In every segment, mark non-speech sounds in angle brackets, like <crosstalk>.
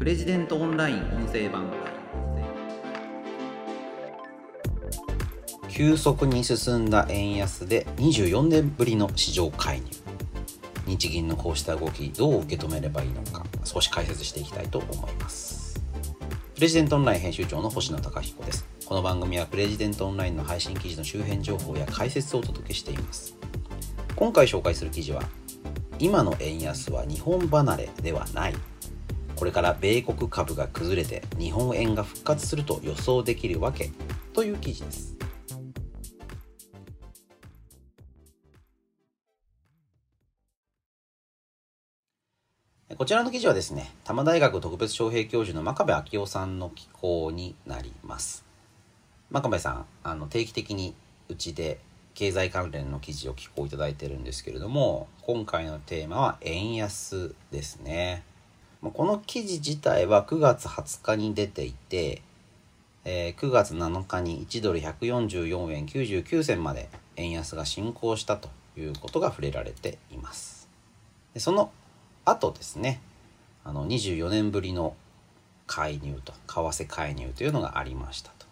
プレジデントオンライン音声版急速に進んだ円安で24年ぶりの市場介入。日銀のこうした動きどう受け止めればいいのか少し解説していきたいと思います。プレジデントオンライン編集長の星野貴彦です。この番組はプレジデントオンラインの配信記事の周辺情報や解説をお届けしています。今回紹介する記事は今の円安は日本離れではない。これから米国株が崩れて日本円が復活すると予想できるわけという記事ですこちらの記事はですね、多摩大学特別招聘教授の真壁昭夫さんの寄稿になります。真壁さん、あの定期的にうちで経済関連の記事を寄稿いただいてるんですけれども、今回のテーマは円安ですね。この記事自体は9月20日に出ていて、えー、9月7日に1ドル144円99銭まで円安が進行したということが触れられています。でその後ですね、あの24年ぶりの介入と、為替介入というのがありましたと。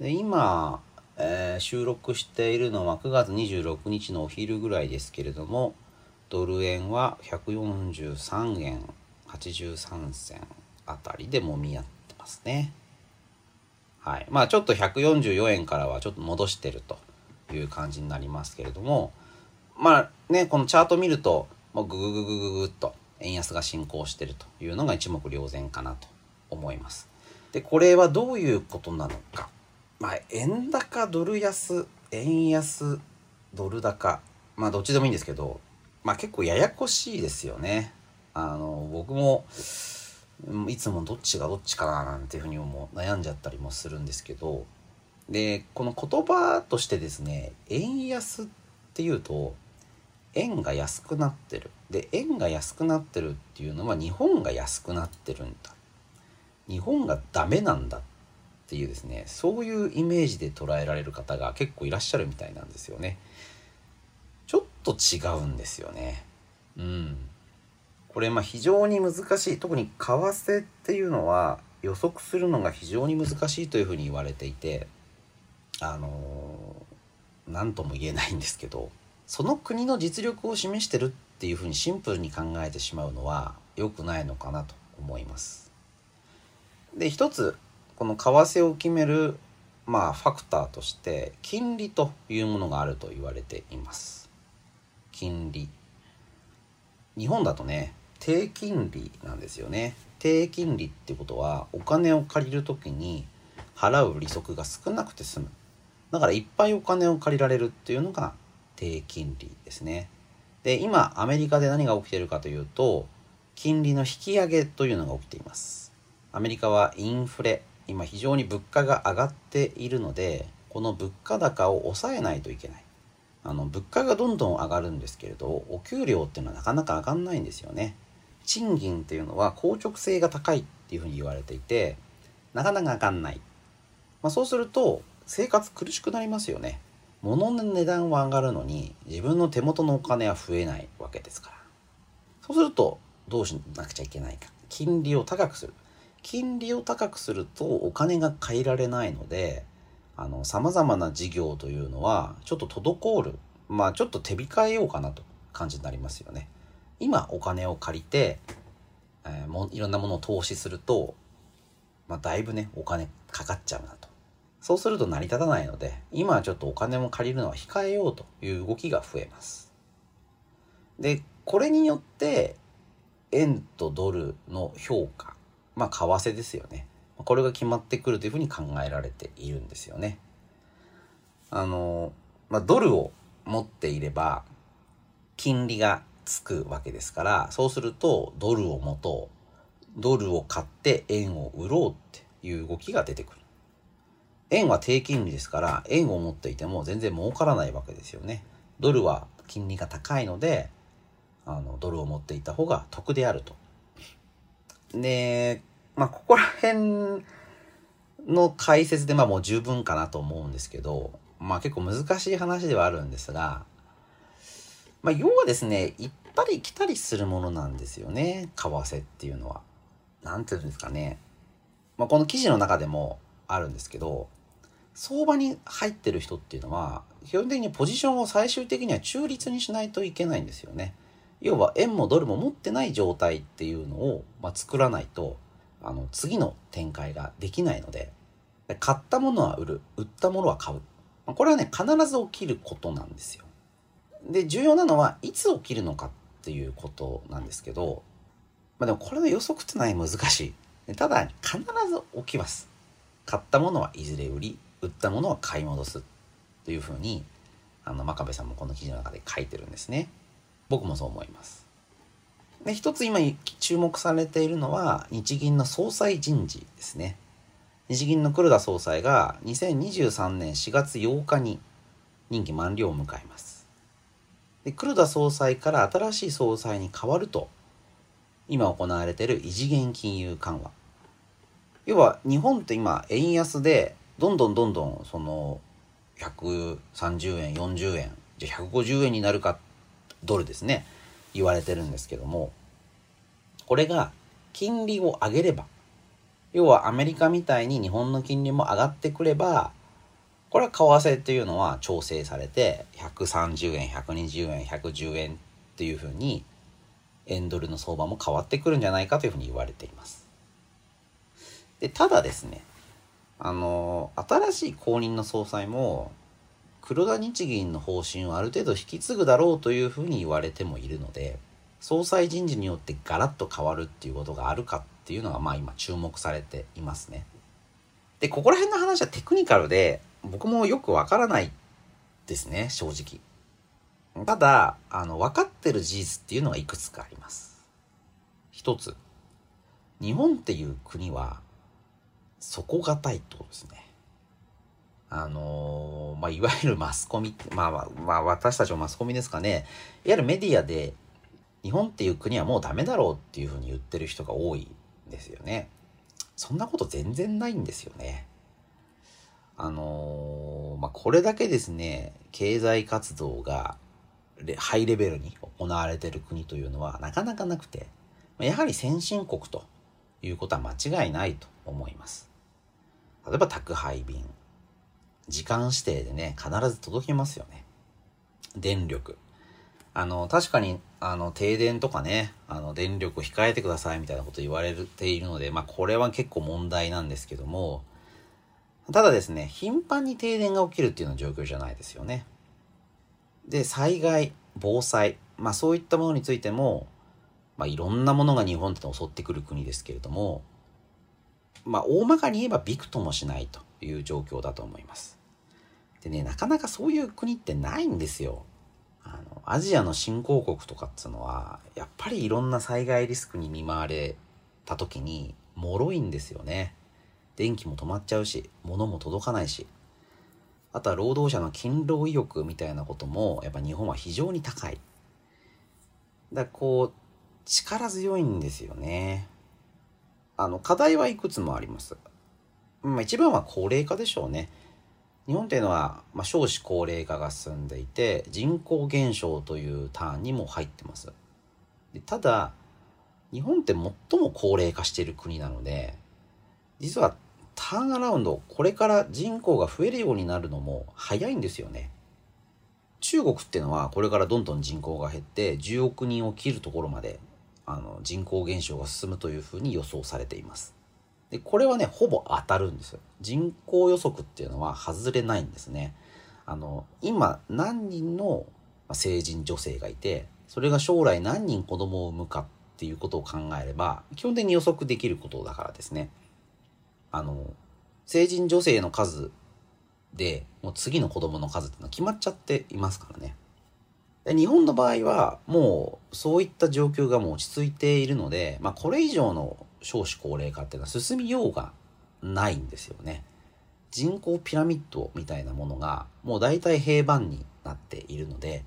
で今、えー、収録しているのは9月26日のお昼ぐらいですけれども、ドル円は143円83銭あたりでもみ合ってますね。はい。まあちょっと144円からはちょっと戻してるという感じになりますけれども、まあね、このチャート見ると、もうググググググっと円安が進行してるというのが一目瞭然かなと思います。で、これはどういうことなのか。まあ、円高、ドル安、円安、ドル高。まあ、どっちでもいいんですけど、まあ結構ややこしいですよね。あの、僕も、いつもどっちがどっちかななんていうふうにも悩んじゃったりもするんですけど、で、この言葉としてですね、円安っていうと、円が安くなってる。で、円が安くなってるっていうのは日本が安くなってるんだ。日本がダメなんだっていうですね、そういうイメージで捉えられる方が結構いらっしゃるみたいなんですよね。ちょっと違うんですよね。うん。これま非常に難しい。特に為替っていうのは予測するのが非常に難しいというふうに言われていて、あの、何とも言えないんですけど、その国の実力を示してるっていうふうにシンプルに考えてしまうのは良くないのかなと思います。で一つこの為替を決めるまあファクターとして金利というものがあると言われています。金利。日本だとね低金利なんですよね。低金利ってことはお金を借りる時に払う利息が少なくて済む。だからいっぱいお金を借りられるっていうのが低金利ですね。で、今、アメリカで何が起きてるかというと、金利の引き上げというのが起きています。アメリカはインフレ、今非常に物価が上がっているので、この物価高を抑えないといけない。あの、物価がどんどん上がるんですけれど、お給料っていうのはなかなか上がんないんですよね。賃金っていうのは硬直性が高いっていうふうに言われていて、なかなか上がんない。まあ、そうすると、生活苦しくなりますよね。物の値段は上がるのに自分の手元のお金は増えないわけですから。そうするとどうしなくちゃいけないか。金利を高くする。金利を高くするとお金が借りられないのであの様々な事業というのはちょっと滞る。まあちょっと手控えようかなと感じになりますよね。今お金を借りて、えー、もいろんなものを投資すると、まあ、だいぶねお金かかっちゃうなとそうすると成り立たないので、今はちょっとお金も借りるのは控えようという動きが増えます。で、これによって、円とドルの評価、まあ、為替ですよね。これが決まってくるというふうに考えられているんですよね。あの、まあ、ドルを持っていれば、金利がつくわけですから、そうすると、ドルを持とう。ドルを買って円を売ろうっていう動きが出てくる。円は低金利ですから、円を持っていても全然儲からないわけですよね。ドルは金利が高いので、あの、ドルを持っていた方が得であると。で、まあ、ここら辺の解説でまあもう十分かなと思うんですけど、まあ結構難しい話ではあるんですが、まあ要はですね、行ったり来たりするものなんですよね、為替っていうのは。なんていうんですかね、まあ、この記事の中でもあるんですけど、相場に入ってる人っていうのは、基本的にポジションを最終的には中立にしないといけないんですよね。要は円もドルも持ってない状態っていうのを、まあ、作らないと、あの、次の展開ができないので、買ったものは売る、売ったものは買う。これはね、必ず起きることなんですよ。で、重要なのは、いつ起きるのかっていうことなんですけど、まあでもこれの予測ってのは難しい。ただ、必ず起きます。買ったものはいずれ売り、売ったものは買い戻す。というふうに、あの、真壁さんもこの記事の中で書いてるんですね。僕もそう思います。で、一つ今注目されているのは、日銀の総裁人事ですね。日銀の黒田総裁が2023年4月8日に任期満了を迎えます。で黒田総裁から新しい総裁に変わると、今行われている異次元金融緩和。要は日本って今円安でどんどんどんどんその130円40円じゃあ150円になるかドルですね言われてるんですけどもこれが金利を上げれば要はアメリカみたいに日本の金利も上がってくればこれは為替っていうのは調整されて130円120円110円っていうふうに円ドルの相場も変わってくるんじゃないかというふうに言われています。でただですねあの新しい後任の総裁も黒田日銀の方針をある程度引き継ぐだろうというふうに言われてもいるので総裁人事によってガラッと変わるっていうことがあるかっていうのがまあ今注目されていますね。で、ここら辺の話はテクニカルで僕もよくわからないですね、正直。ただ、あの、分かってる事実っていうのはいくつかあります。一つ、日本っていう国は底堅いってことですね。あのー、まあ、いわゆるマスコミ、まあ、まあ、私たちもマスコミですかね。いわゆるメディアで、日本っていう国はもうダメだろうっていうふうに言ってる人が多いんですよね。そんなこと全然ないんですよね。あのー、まあ、これだけですね、経済活動がハイレベルに行われている国というのはなかなかなくて、やはり先進国ということは間違いないと思います。例えば宅配便。時間指定でね、必ず届きますよね。電力。あの、確かに、あの、停電とかね、あの、電力を控えてくださいみたいなこと言われているので、まあ、これは結構問題なんですけども、ただですね、頻繁に停電が起きるっていうような状況じゃないですよね。で、災害、防災、まあ、そういったものについても、まあ、いろんなものが日本って襲ってくる国ですけれども、まあ、大まかに言えばびくともしないという状況だと思います。でね、なかなかそういう国ってないんですよ。あの、アジアの新興国とかっつうのは、やっぱりいろんな災害リスクに見舞われた時に、脆いんですよね。電気も止まっちゃうし、物も届かないし。あとは労働者の勤労意欲みたいなことも、やっぱ日本は非常に高い。だこう、力強いんですよね。あの、課題はいくつもあります。まあ一番は高齢化でしょうね。日本っていうのは、まあ、少子高齢化が進んでいて人口減少というターンにも入ってますでただ日本って最も高齢化している国なので実はターンアラウンドこれから人口が増えるようになるのも早いんですよね中国っていうのはこれからどんどん人口が減って10億人を切るところまであの人口減少が進むというふうに予想されていますで、これはね、ほぼ当たるんですよ。人口予測っていうのは外れないんですね。あの、今何人の成人女性がいて、それが将来何人子供を産むかっていうことを考えれば、基本的に予測できることだからですね。あの、成人女性の数で、もう次の子供の数っていうのは決まっちゃっていますからね。で日本の場合は、もうそういった状況がもう落ち着いているので、まあこれ以上の少子高齢化っていうのは進みようがないんですよね。人口ピラミッドみたいなものがもう大体平板になっているので、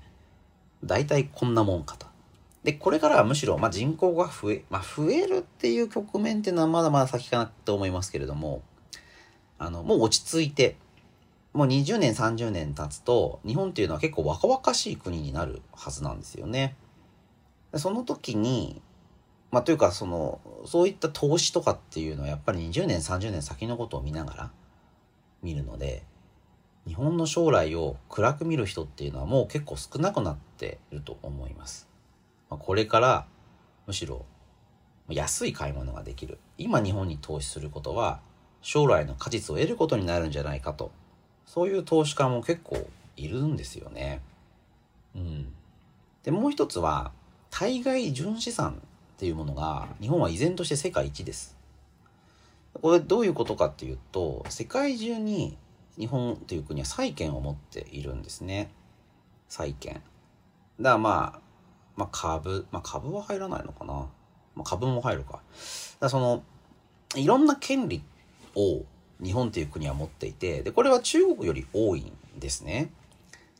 大体こんなもんかと。で、これからはむしろ、まあ、人口が増え、まあ、増えるっていう局面っていうのはまだまだ先かなって思いますけれども、あの、もう落ち着いて、もう20年、30年経つと、日本っていうのは結構若々しい国になるはずなんですよね。その時に、まあ、というかそのそういった投資とかっていうのはやっぱり20年30年先のことを見ながら見るので日本の将来を暗く見る人っていうのはもう結構少なくなっていると思います。まあ、これからむしろ安い買い物ができる今日本に投資することは将来の果実を得ることになるんじゃないかとそういう投資家も結構いるんですよね。うん、でもう一つは対外純資産っていうものが日本は依然として世界一です。これどういうことかっていうと世界中に日本という国は債券を持っているんですね。債券。だからまあ、まあ株、まあ株は入らないのかな。まあ株も入るか。だその、いろんな権利を日本という国は持っていて、で、これは中国より多いんですね。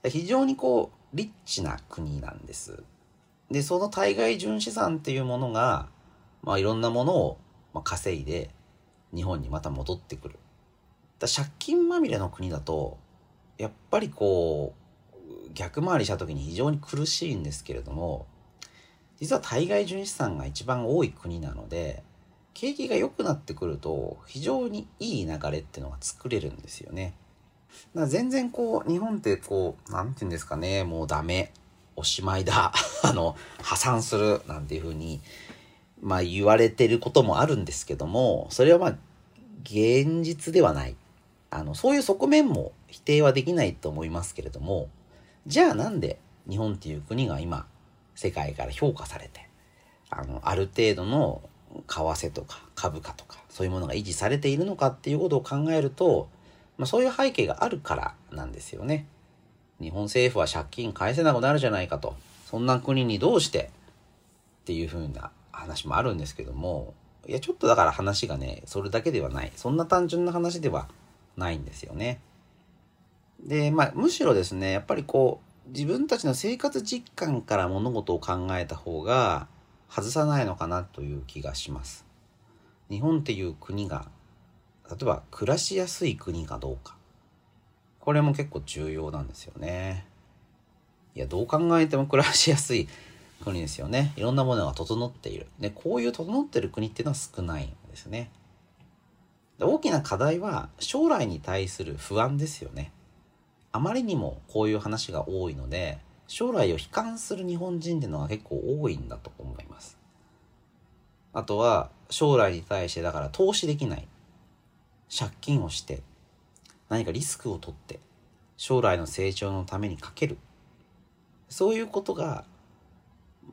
非常にこう、リッチな国なんです。で、その対外純資産っていうものが、まあいろんなものを稼いで日本にまた戻ってくる。だ借金まみれの国だと、やっぱりこう、逆回りした時に非常に苦しいんですけれども、実は対外純資産が一番多い国なので、景気が良くなってくると非常にいい流れっていうのが作れるんですよね。だから全然こう日本ってこう何て言うんですかねもうダメおしまいだ <laughs> あの破産するなんていうふうにまあ言われてることもあるんですけどもそれはまあ現実ではないあのそういう側面も否定はできないと思いますけれどもじゃあなんで日本っていう国が今世界から評価されてあのある程度の為替とか株価とかそういうものが維持されているのかっていうことを考えると、まあ、そういう背景があるからなんですよね。日本政府は借金返せなくなるじゃないかと。そんな国にどうしてっていうふうな話もあるんですけども、いや、ちょっとだから話がね、それだけではない。そんな単純な話ではないんですよね。で、まあ、むしろですね、やっぱりこう、自分たちの生活実感から物事を考えた方が、外さないのかなという気がします。日本っていう国が例えば暮らしやすい国かどうかこれも結構重要なんですよね。いやどう考えても暮らしやすい国ですよね。いろんなものが整っている。でこういう整ってる国っていうのは少ないんですね。大きな課題は将来に対する不安ですよね。あまりにもこういう話が多いので将来を悲観する日本人っていうのが結構多いんだと思います。あとは将来に対してだから投資できない。借金をして何かリスクを取って将来の成長のためにかける。そういうことが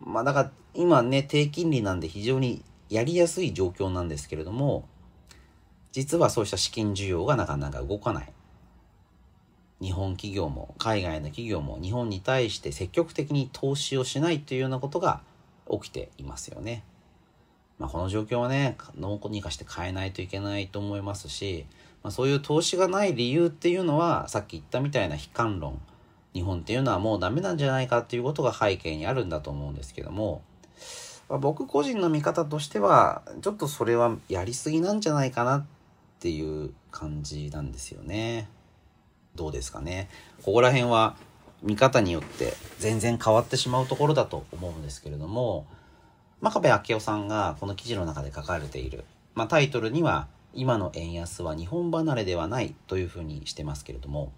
まあだから今ね低金利なんで非常にやりやすい状況なんですけれども実はそうした資金需要がなかなか動かない。日本企業も海外の企業も日本に対して積極的に投資をしないというようなことが起きていますよね。まあ、この状況はね、どうにかして変えないといけないと思いますし、まあ、そういう投資がない理由っていうのは、さっき言ったみたいな悲観論、日本っていうのはもうダメなんじゃないかっていうことが背景にあるんだと思うんですけども、まあ、僕個人の見方としては、ちょっとそれはやりすぎなんじゃないかなっていう感じなんですよね。どうですかね。ここら辺は見方によって全然変わってしまうところだと思うんですけれども、真壁昭夫さんがこの記事の中で書かれている、まあ、タイトルには今の円安は日本離れではないというふうにしてますけれども、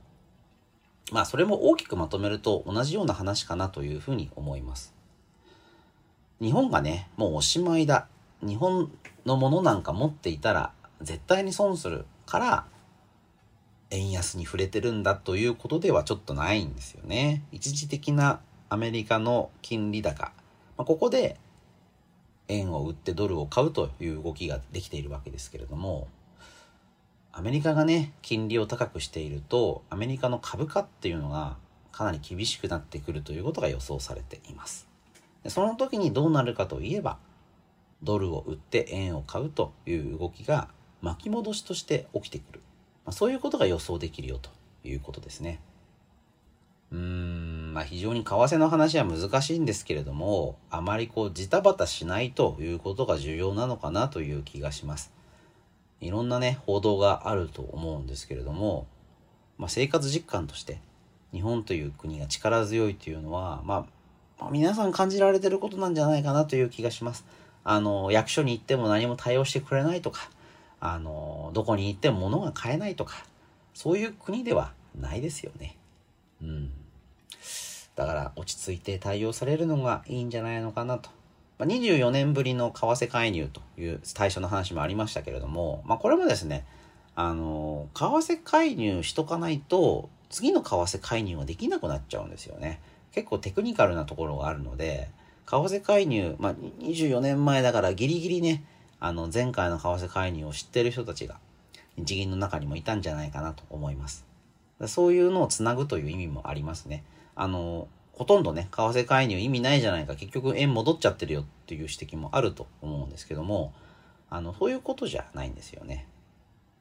まあそれも大きくまとめると同じような話かなというふうに思います。日本がね、もうおしまいだ。日本のものなんか持っていたら絶対に損するから円安に触れてるんだということではちょっとないんですよね。一時的なアメリカの金利高。まあ、ここで円を売ってドルを買うという動きができているわけですけれども、アメリカがね、金利を高くしていると、アメリカの株価っていうのがかなり厳しくなってくるということが予想されています。でその時にどうなるかといえば、ドルを売って円を買うという動きが巻き戻しとして起きてくる。まあ、そういうことが予想できるよということですね。うーん、まあ非常に為替の話は難しいんですけれども、あまりこうジタバタしないということが重要なのかなという気がします。いろんなね、報道があると思うんですけれども、まあ生活実感として日本という国が力強いというのは、まあ、まあ、皆さん感じられてることなんじゃないかなという気がします。あの、役所に行っても何も対応してくれないとか、あの、どこに行っても物が買えないとか、そういう国ではないですよね。うん。だから落ち着いて対応されるのがいいんじゃないのかなと。まあ、24年ぶりの為替介入という対象の話もありましたけれども、まあ、これもですね、あの、為替介入しとかないと、次の為替介入ができなくなっちゃうんですよね。結構テクニカルなところがあるので、為替介入、まあ、24年前だからギリギリね、あの、前回の為替介入を知ってる人たちが、日銀の中にもいたんじゃないかなと思います。そういうのをつなぐという意味もありますね。あの、ほとんどね、為替介入意味ないじゃないか、結局円戻っちゃってるよっていう指摘もあると思うんですけども、あの、そういうことじゃないんですよね。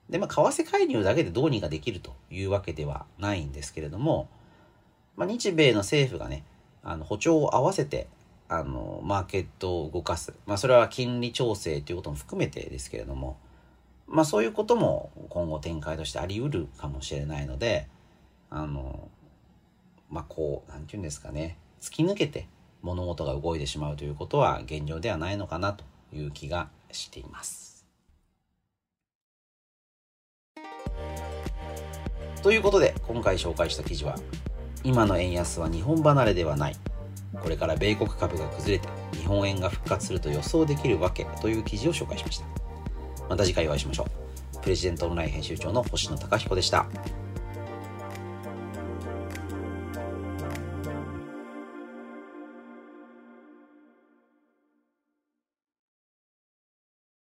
で、まあ、為替介入だけでどうにかできるというわけではないんですけれども、まあ、日米の政府がね、あの、歩調を合わせて、あの、マーケットを動かす。まあ、それは金利調整ということも含めてですけれども、まあ、そういうことも今後展開としてあり得るかもしれないので、あの、まあ、こう、なんて言うんですかね、突き抜けて物事が動いてしまうということは現状ではないのかなという気がしています。ということで今回紹介した記事は今の円安は日本離れではないこれから米国株が崩れて日本円が復活すると予想できるわけという記事を紹介しました。また次回お会いしましょう。プレジデントオンライン編集長の星野貴彦でした。